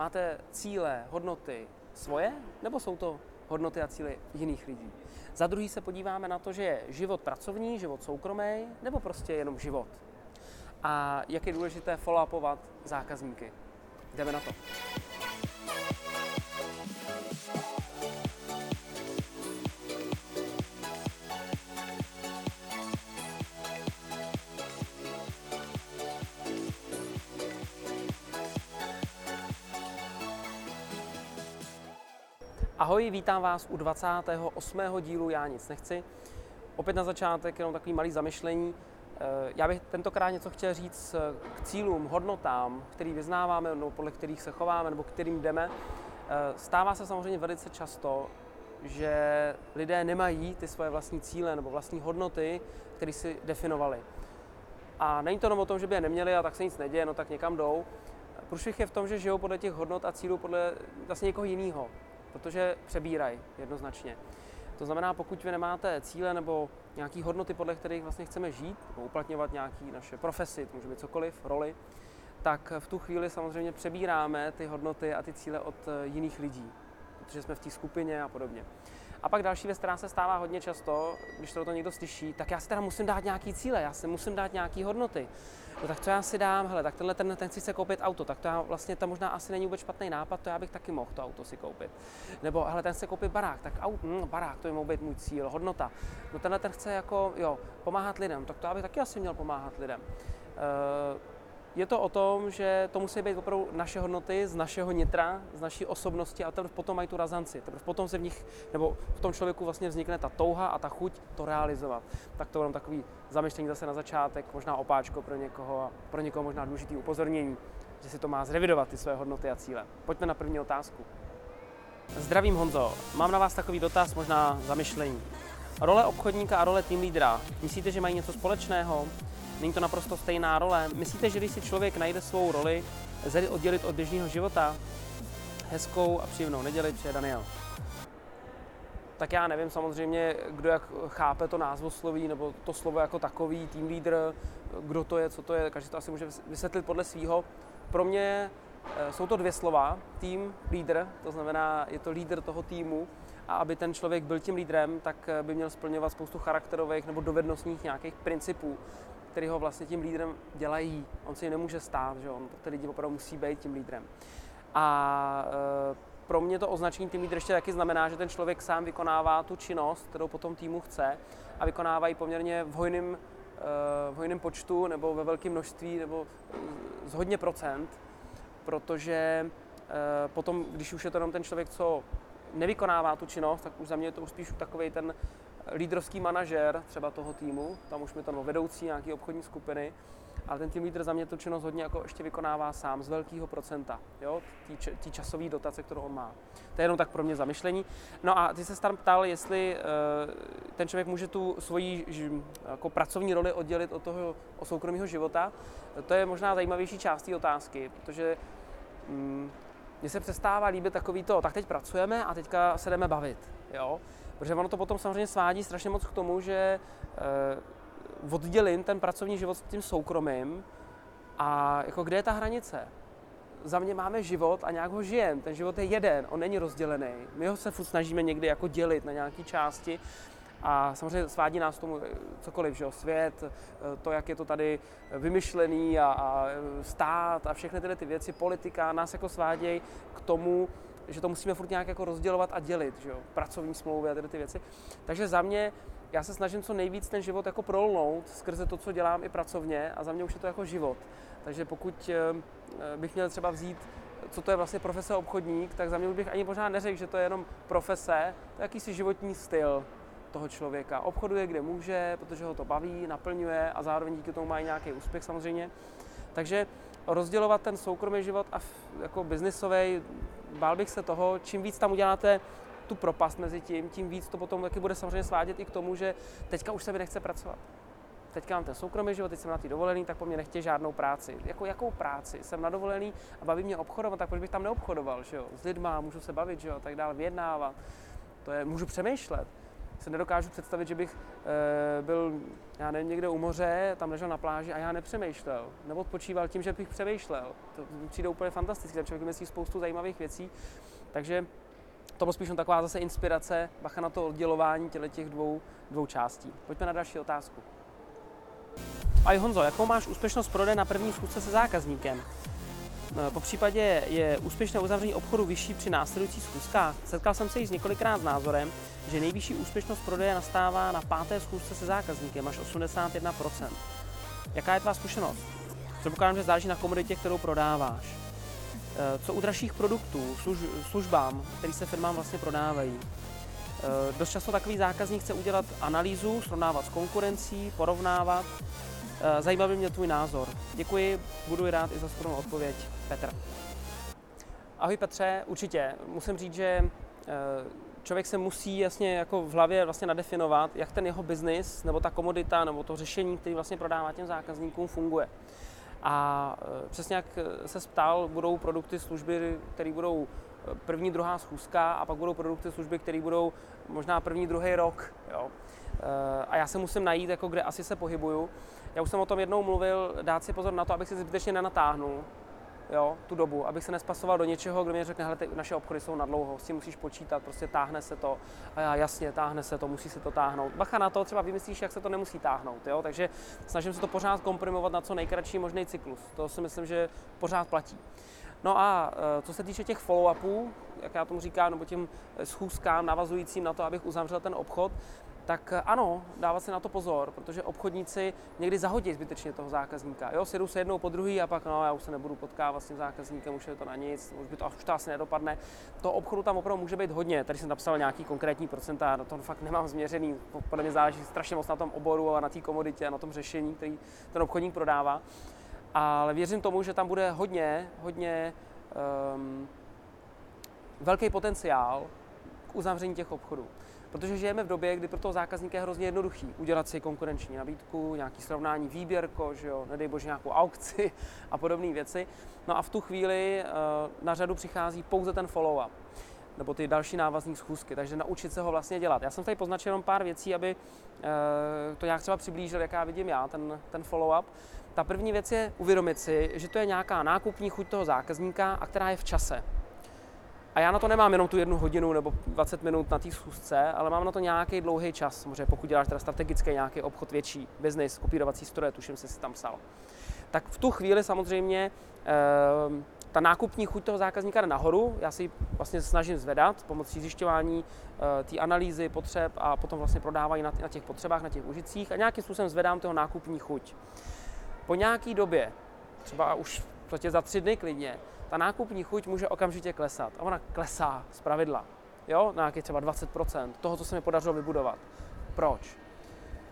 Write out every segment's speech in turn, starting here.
Máte cíle, hodnoty svoje, nebo jsou to hodnoty a cíle jiných lidí? Za druhý se podíváme na to, že je život pracovní, život soukromý, nebo prostě jenom život. A jak je důležité follow-upovat zákazníky. Jdeme na to. Ahoj, vítám vás u 28. dílu Já nic nechci. Opět na začátek jenom takový malý zamyšlení. Eh, já bych tentokrát něco chtěl říct eh, k cílům, hodnotám, který vyznáváme, nebo podle kterých se chováme, nebo kterým jdeme. Eh, stává se samozřejmě velice často, že lidé nemají ty svoje vlastní cíle nebo vlastní hodnoty, které si definovali. A není to jenom o tom, že by je neměli a tak se nic neděje, no tak někam jdou. Průšvih je v tom, že žijou podle těch hodnot a cílů podle vlastně někoho jiného protože přebírají jednoznačně. To znamená, pokud vy nemáte cíle nebo nějaké hodnoty, podle kterých vlastně chceme žít, nebo uplatňovat nějaké naše profesy, to může být cokoliv, roli, tak v tu chvíli samozřejmě přebíráme ty hodnoty a ty cíle od eh, jiných lidí, protože jsme v té skupině a podobně. A pak další věc, která se stává hodně často, když to někdo slyší, tak já si teda musím dát nějaký cíle, já si musím dát nějaké hodnoty. No tak co já si dám, hele, tak tenhle ten, ten chci se koupit auto, tak to já vlastně to možná asi není vůbec špatný nápad, to já bych taky mohl to auto si koupit. Nebo hele, ten chce koupit barák, tak aut, hm, barák, to by mohl být můj cíl, hodnota. No tenhle ten chce jako, jo, pomáhat lidem, tak to já bych taky asi měl pomáhat lidem. Uh, je to o tom, že to musí být opravdu naše hodnoty z našeho nitra, z naší osobnosti a teprve potom mají tu razanci. Teprve potom se v nich, nebo v tom člověku vlastně vznikne ta touha a ta chuť to realizovat. Tak to jenom takový zamyšlení zase na začátek, možná opáčko pro někoho a pro někoho možná důležitý upozornění, že si to má zrevidovat ty své hodnoty a cíle. Pojďme na první otázku. Zdravím Honzo, mám na vás takový dotaz, možná zamyšlení. Role obchodníka a role team lídra, myslíte, že mají něco společného? Není to naprosto stejná role. Myslíte, že když si člověk najde svou roli, lze oddělit od běžného života? Hezkou a příjemnou neděli, přeje Daniel. Tak já nevím samozřejmě, kdo jak chápe to názvosloví nebo to slovo jako takový, team leader, kdo to je, co to je, každý to asi může vysvětlit podle svého. Pro mě eh, jsou to dvě slova, team leader, to znamená, je to lídr toho týmu a aby ten člověk byl tím lídrem, tak eh, by měl splňovat spoustu charakterových nebo dovednostních nějakých principů, který ho vlastně tím lídrem dělají. On si nemůže stát, že on, ty lidi opravdu musí být tím lídrem. A e, pro mě to označení tým lídr ještě taky znamená, že ten člověk sám vykonává tu činnost, kterou potom týmu chce a vykonává ji poměrně v hojném, e, v hojném počtu nebo ve velkém množství nebo z hodně procent, protože e, potom, když už je to jenom ten člověk, co nevykonává tu činnost, tak už za mě je to už spíš takový ten lídrovský manažer třeba toho týmu, tam už mi to vedoucí nějaký obchodní skupiny, ale ten tým lídr za mě tu činnost hodně jako ještě vykonává sám z velkého procenta, jo, tý, časový dotace, kterou on má. To je jenom tak pro mě zamyšlení. No a ty se tam ptal, jestli uh, ten člověk může tu svoji jako pracovní roli oddělit od toho od soukromého života. To je možná zajímavější část té otázky, protože um, mně se přestává líbit takový to, tak teď pracujeme a teďka se jdeme bavit, jo. Protože ono to potom samozřejmě svádí strašně moc k tomu, že eh, oddělím ten pracovní život s tím soukromým a jako kde je ta hranice? Za mě máme život a nějak ho žijem. Ten život je jeden, on není rozdělený. My ho se furt snažíme někdy jako dělit na nějaké části a samozřejmě svádí nás tomu eh, cokoliv, že jo, svět, eh, to, jak je to tady vymyšlený a, a stát a všechny tyhle ty věci, politika, nás jako svádějí k tomu, že to musíme furt nějak jako rozdělovat a dělit, že jo? pracovní smlouvy a tyhle ty věci. Takže za mě, já se snažím co nejvíc ten život jako prolnout skrze to, co dělám i pracovně a za mě už je to jako život. Takže pokud eh, bych měl třeba vzít co to je vlastně profese obchodník, tak za mě bych ani možná neřekl, že to je jenom profese, to je jakýsi životní styl toho člověka. Obchoduje, kde může, protože ho to baví, naplňuje a zároveň díky tomu má i nějaký úspěch samozřejmě. Takže rozdělovat ten soukromý život a jako biznisový, bál bych se toho, čím víc tam uděláte tu propast mezi tím, tím víc to potom taky bude samozřejmě svádět i k tomu, že teďka už se mi nechce pracovat. Teďka mám ten soukromý život, teď jsem na té dovolený, tak po mně nechtějí žádnou práci. Jako jakou práci? Jsem na dovolený a baví mě obchodovat, tak proč bych tam neobchodoval, že jo? S lidma, můžu se bavit, že jo, tak dále, vyjednávat. To je, můžu přemýšlet. Se nedokážu představit, že bych e, byl, já nevím, někde u moře, tam ležel na pláži a já nepřemýšlel, nebo odpočíval tím, že bych přemýšlel. To přijde úplně fantasticky, tam člověk myslí spoustu zajímavých věcí. Takže to bylo spíš taková zase inspirace, bacha na to oddělování těch dvou, dvou částí. Pojďme na další otázku. A Honzo, jakou máš úspěšnost prodeje na první schůzce se zákazníkem? Eh, po případě je úspěšné uzavření obchodu vyšší při následujících schůzkách. Setkal jsem se již několikrát s názorem, že nejvyšší úspěšnost prodeje nastává na páté schůzce se zákazníkem až 81%. Jaká je tvá zkušenost? Předpokládám, že záleží na komoditě, kterou prodáváš. Eh, co u dražších produktů, služ, službám, které se firmám vlastně prodávají? Eh, dost často takový zákazník chce udělat analýzu, srovnávat s konkurencí, porovnávat. Eh, zajímavý mě tvůj názor. Děkuji, budu rád i za skromnou odpověď. Petr. Ahoj Petře, určitě. Musím říct, že člověk se musí jasně jako v hlavě vlastně nadefinovat, jak ten jeho biznis, nebo ta komodita, nebo to řešení, který vlastně prodává těm zákazníkům, funguje. A e, přesně jak se ptal, budou produkty, služby, které budou první, druhá schůzka a pak budou produkty, služby, které budou možná první, druhý rok. Jo. Já se musím najít, jako kde asi se pohybuju. Já už jsem o tom jednou mluvil, dát si pozor na to, abych si zbytečně nenatáhnul jo, tu dobu, abych se nespasoval do něčeho, kdo mi řekne, hele, ty naše obchody jsou na dlouho, s tím musíš počítat, prostě táhne se to. A já, jasně, táhne se to, musí se to táhnout. Bacha na to, třeba vymyslíš, jak se to nemusí táhnout, jo, takže snažím se to pořád komprimovat na co nejkratší možný cyklus. To si myslím, že pořád platí. No a e, co se týče těch follow-upů, jak já tomu říkám, nebo těm schůzkám navazujícím na to, abych uzavřel ten obchod, tak eh, ano, dávat si na to pozor, protože obchodníci někdy zahodí zbytečně toho zákazníka. Jo, sjedu se jednou po druhý a pak no, já už se nebudu potkávat s tím zákazníkem, už je to na nic, už, by to, už to asi nedopadne. To obchodu tam opravdu může být hodně. Tady jsem napsal nějaký konkrétní procenta, na to fakt nemám změřený. Podle mě záleží strašně moc na tom oboru a na té komoditě a na tom řešení, který ten obchodník prodává. Ale věřím tomu, že tam bude hodně, hodně um, velký potenciál k uzavření těch obchodů. Protože žijeme v době, kdy pro toho zákazníka je hrozně jednoduchý udělat si konkurenční nabídku, nějaký srovnání, výběrko, že jo, nedej bože nějakou aukci a podobné věci. No a v tu chvíli uh, na řadu přichází pouze ten follow-up nebo ty další návazní schůzky, takže naučit se ho vlastně dělat. Já jsem tady poznačil jenom pár věcí, aby uh, to nějak třeba přiblížil, jak já vidím já, ten, ten follow-up. Ta první věc je uvědomit si, že to je nějaká nákupní chuť toho zákazníka a která je v čase. A já na to nemám jenom tu jednu hodinu nebo 20 minut na té schůzce, ale mám na to nějaký dlouhý čas. Samozřejmě pokud děláš teda strategický nějaký obchod větší, biznis, kopírovací stroje, tuším, že si tam psal. Tak v tu chvíli samozřejmě e, ta nákupní chuť toho zákazníka jde nahoru. Já si vlastně snažím zvedat pomocí zjišťování e, té analýzy potřeb a potom vlastně prodávání na, na těch potřebách, na těch užicích a nějakým způsobem zvedám toho nákupní chuť. Po nějaký době, třeba už v za tři dny klidně, ta nákupní chuť může okamžitě klesat. A ona klesá z pravidla. Jo, na nějaký třeba 20% toho, co se mi podařilo vybudovat. Proč?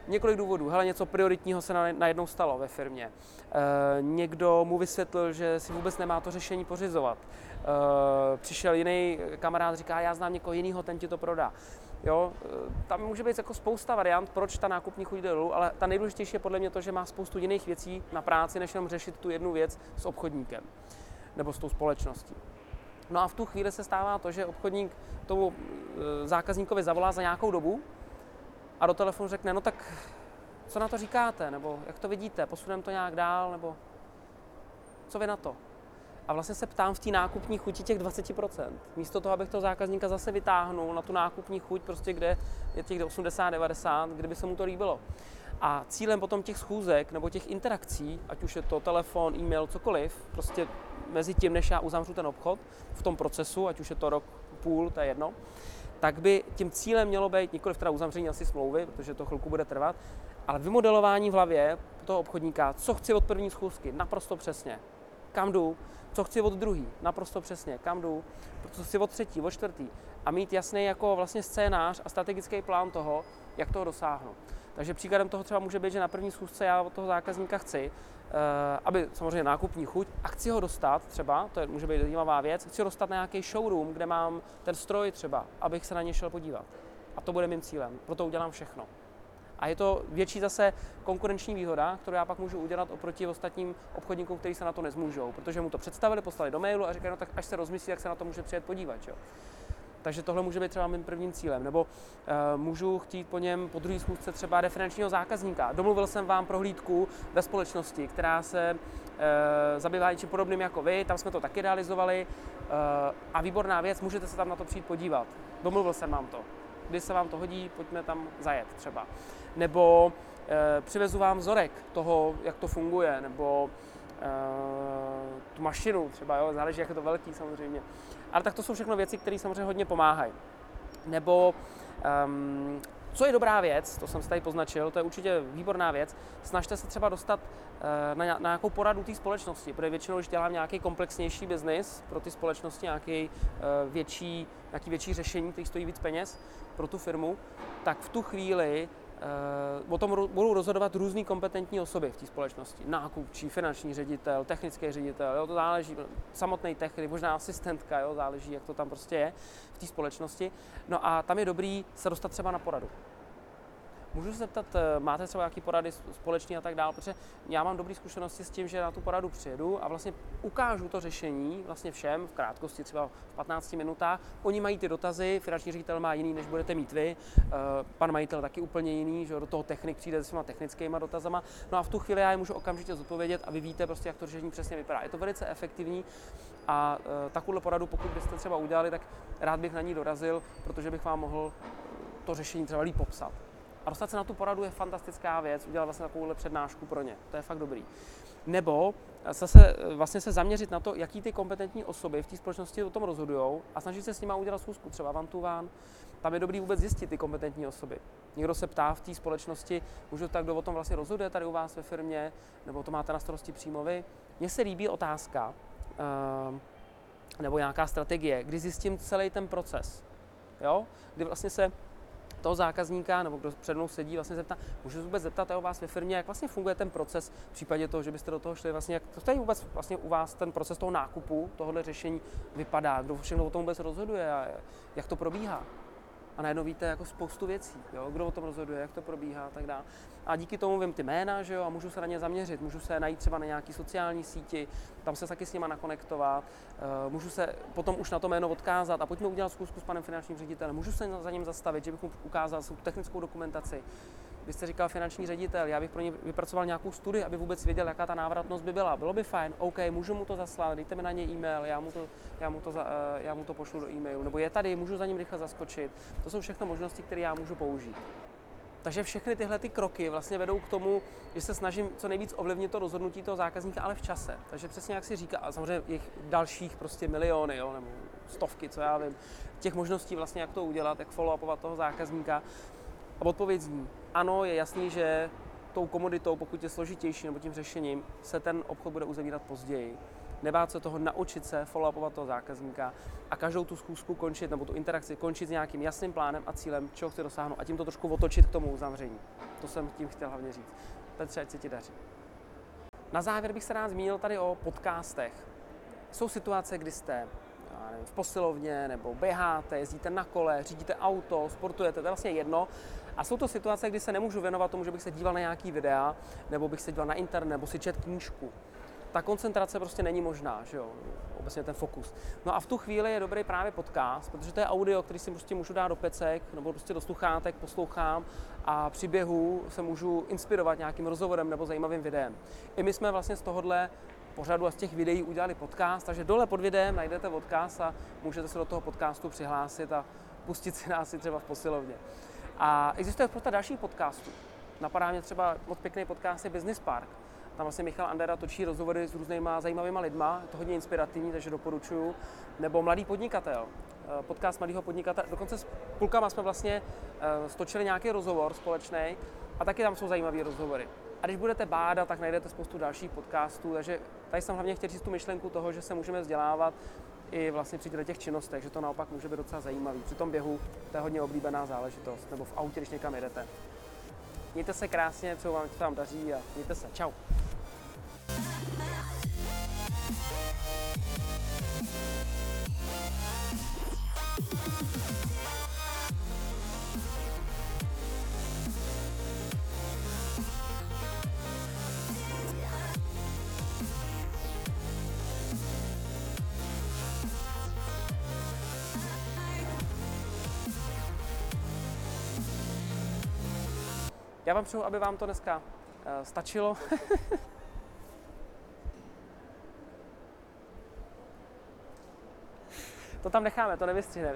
Několik důvodů. Hele, něco prioritního se najednou stalo ve firmě. E, někdo mu vysvětlil, že si vůbec nemá to řešení pořizovat. E, přišel jiný kamarád, říká, já znám někoho jiného, ten ti to prodá. Jo, tam může být jako spousta variant, proč ta nákupní chuť jde dolů, ale ta nejdůležitější je podle mě to, že má spoustu jiných věcí na práci, než jenom řešit tu jednu věc s obchodníkem nebo s tou společností. No a v tu chvíli se stává to, že obchodník tomu e, zákazníkovi zavolá za nějakou dobu a do telefonu řekne, no tak co na to říkáte, nebo jak to vidíte, posuneme to nějak dál, nebo co vy na to? A vlastně se ptám v té nákupní chuti těch 20%. Místo toho, abych toho zákazníka zase vytáhnul na tu nákupní chuť, prostě kde je těch 80-90, kdyby se mu to líbilo. A cílem potom těch schůzek nebo těch interakcí, ať už je to telefon, e-mail, cokoliv, prostě mezi tím, než já uzavřu ten obchod v tom procesu, ať už je to rok, půl, to je jedno, tak by tím cílem mělo být nikoli teda uzavření asi smlouvy, protože to chvilku bude trvat, ale vymodelování v hlavě toho obchodníka, co chci od první schůzky, naprosto přesně, kam jdu, co chci od druhý, naprosto přesně, kam jdu, co chci od třetí, od čtvrtý a mít jasný jako vlastně scénář a strategický plán toho, jak toho dosáhnu. Takže příkladem toho třeba může být, že na první schůzce já od toho zákazníka chci, Eh, aby samozřejmě nákupní chuť a chci ho dostat třeba, to je, může být zajímavá věc, chci ho dostat na nějaký showroom, kde mám ten stroj třeba, abych se na ně šel podívat. A to bude mým cílem, proto udělám všechno. A je to větší zase konkurenční výhoda, kterou já pak můžu udělat oproti ostatním obchodníkům, kteří se na to nezmůžou, protože mu to představili, poslali do mailu a říkají, no tak až se rozmyslí, jak se na to může přijet podívat. Jo. Takže tohle může být třeba mým prvním cílem. Nebo uh, můžu chtít po něm po druhé schůzce třeba referenčního zákazníka. Domluvil jsem vám prohlídku ve společnosti, která se uh, zabývá něčím podobným jako vy, tam jsme to taky realizovali. Uh, a výborná věc, můžete se tam na to přijít podívat. Domluvil jsem vám to. Když se vám to hodí, pojďme tam zajet třeba. Nebo uh, přivezu vám vzorek toho, jak to funguje, nebo uh, tu mašinu třeba, jo, záleží, jak je to velký samozřejmě. Ale tak to jsou všechno věci, které samozřejmě hodně pomáhají. Nebo um, co je dobrá věc, to jsem si tady poznačil, to je určitě výborná věc, snažte se třeba dostat uh, na, na nějakou poradu té společnosti, protože většinou, když dělám nějaký komplexnější biznis pro ty společnosti, nějaký větší, nějaký větší řešení, který stojí víc peněz pro tu firmu, tak v tu chvíli o tom budou rozhodovat různý kompetentní osoby v té společnosti. Nákupčí, finanční ředitel, technický ředitel, jo, to záleží, samotný technik, možná asistentka, jo, záleží, jak to tam prostě je v té společnosti. No a tam je dobrý se dostat třeba na poradu. Můžu se zeptat, eh, máte třeba nějaké porady společné a tak dále, protože já mám dobré zkušenosti s tím, že na tu poradu přijedu a vlastně ukážu to řešení vlastně všem v krátkosti, třeba v 15 minutách. Oni mají ty dotazy, finanční ředitel má jiný, než budete mít vy, eh, pan majitel taky úplně jiný, že do toho technik přijde s těma technickými dotazama. No a v tu chvíli já je můžu okamžitě zodpovědět a vy víte prostě, jak to řešení přesně vypadá. Je to velice efektivní a eh, takovou poradu, pokud byste třeba udělali, tak rád bych na ní dorazil, protože bych vám mohl to řešení třeba líp popsat. A dostat se na tu poradu je fantastická věc, udělat vlastně takovouhle přednášku pro ně. To je fakt dobrý. Nebo zase vlastně se zaměřit na to, jaký ty kompetentní osoby v té společnosti o tom rozhodují a snažit se s nimi udělat schůzku, třeba van to van. Tam je dobrý vůbec zjistit ty kompetentní osoby. Někdo se ptá v té společnosti, můžu tak, kdo o tom vlastně rozhoduje tady u vás ve firmě, nebo to máte na starosti přímo vy. Mně se líbí otázka, uh, nebo nějaká strategie, kdy zjistím celý ten proces. Jo? Kdy vlastně se toho zákazníka, nebo kdo před mnou sedí, vlastně zeptá, můžu vůbec zeptat o vás ve firmě, jak vlastně funguje ten proces v případě toho, že byste do toho šli, vlastně, jak to tady vůbec vlastně u vás ten proces toho nákupu, tohohle řešení vypadá, kdo všechno o tom vůbec rozhoduje a jak to probíhá a najednou víte jako spoustu věcí, jo? kdo o tom rozhoduje, jak to probíhá a tak dále. A díky tomu vím ty jména, že jo, a můžu se na ně zaměřit, můžu se najít třeba na nějaký sociální síti, tam se taky s nima nakonektovat, uh, můžu se potom už na to jméno odkázat. A pojďme udělat zkusku s panem finančním ředitelem, můžu se za ním zastavit, že bych mu ukázal tu technickou dokumentaci, vy jste říkal finanční ředitel, já bych pro ně vypracoval nějakou studii, aby vůbec věděl, jaká ta návratnost by byla. Bylo by fajn, OK, můžu mu to zaslat, dejte mi na ně e-mail, já mu to, já mu to, za, eh, já mu to pošlu do e-mailu, nebo je tady, můžu za ním rychle zaskočit. To jsou všechno možnosti, které já můžu použít. Takže všechny tyhle ty kroky vlastně vedou k tomu, že se snažím co nejvíc ovlivnit to rozhodnutí toho zákazníka, ale v čase. Takže přesně jak si říká, a samozřejmě jich dalších prostě miliony, jo, nebo stovky, co já vím, těch možností vlastně, jak to udělat, jak follow-upovat toho zákazníka. A odpověď zní, ano, je jasný, že tou komoditou, pokud je složitější nebo tím řešením, se ten obchod bude uzavírat později. Nebát se toho, naučit se follow-upovat toho zákazníka a každou tu schůzku končit, nebo tu interakci končit s nějakým jasným plánem a cílem, čeho chci dosáhnout a tím to trošku otočit k tomu uzavření. To jsem tím chtěl hlavně říct. Petře, ať se ti daří. Na závěr bych se rád zmínil tady o podcastech. Jsou situace, kdy jste nevím, v posilovně, nebo běháte, jezdíte na kole, řídíte auto, sportujete, to je vlastně jedno. A jsou to situace, kdy se nemůžu věnovat tomu, že bych se díval na nějaký videa, nebo bych se díval na internet, nebo si čet knížku. Ta koncentrace prostě není možná, že jo, obecně ten fokus. No a v tu chvíli je dobrý právě podcast, protože to je audio, který si prostě můžu dát do pecek, nebo prostě do sluchátek, poslouchám a při běhu se můžu inspirovat nějakým rozhovorem nebo zajímavým videem. I my jsme vlastně z tohohle pořadu a z těch videí udělali podcast, takže dole pod videem najdete podcast a můžete se do toho podcastu přihlásit a pustit si nás i třeba v posilovně. A existuje spousta dalších podcastů. Napadá mě třeba moc pěkný podcast je Business Park. Tam vlastně Michal Andera točí rozhovory s různýma zajímavými lidma, je to hodně inspirativní, takže doporučuju. Nebo Mladý podnikatel, eh, podcast Mladého podnikatele. Dokonce s půlkama jsme vlastně eh, stočili nějaký rozhovor společný a taky tam jsou zajímavé rozhovory. A když budete bádat, tak najdete spoustu dalších podcastů, takže tady jsem hlavně chtěl říct tu myšlenku toho, že se můžeme vzdělávat i vlastně při těch činnostech, že to naopak může být docela zajímavý. Při tom běhu to je hodně oblíbená záležitost, nebo v autě, když někam jedete. Mějte se krásně, co vám, co vám daří a mějte se. Čau. Já vám přeju, aby vám to dneska uh, stačilo. to tam necháme, to nevystřihneme.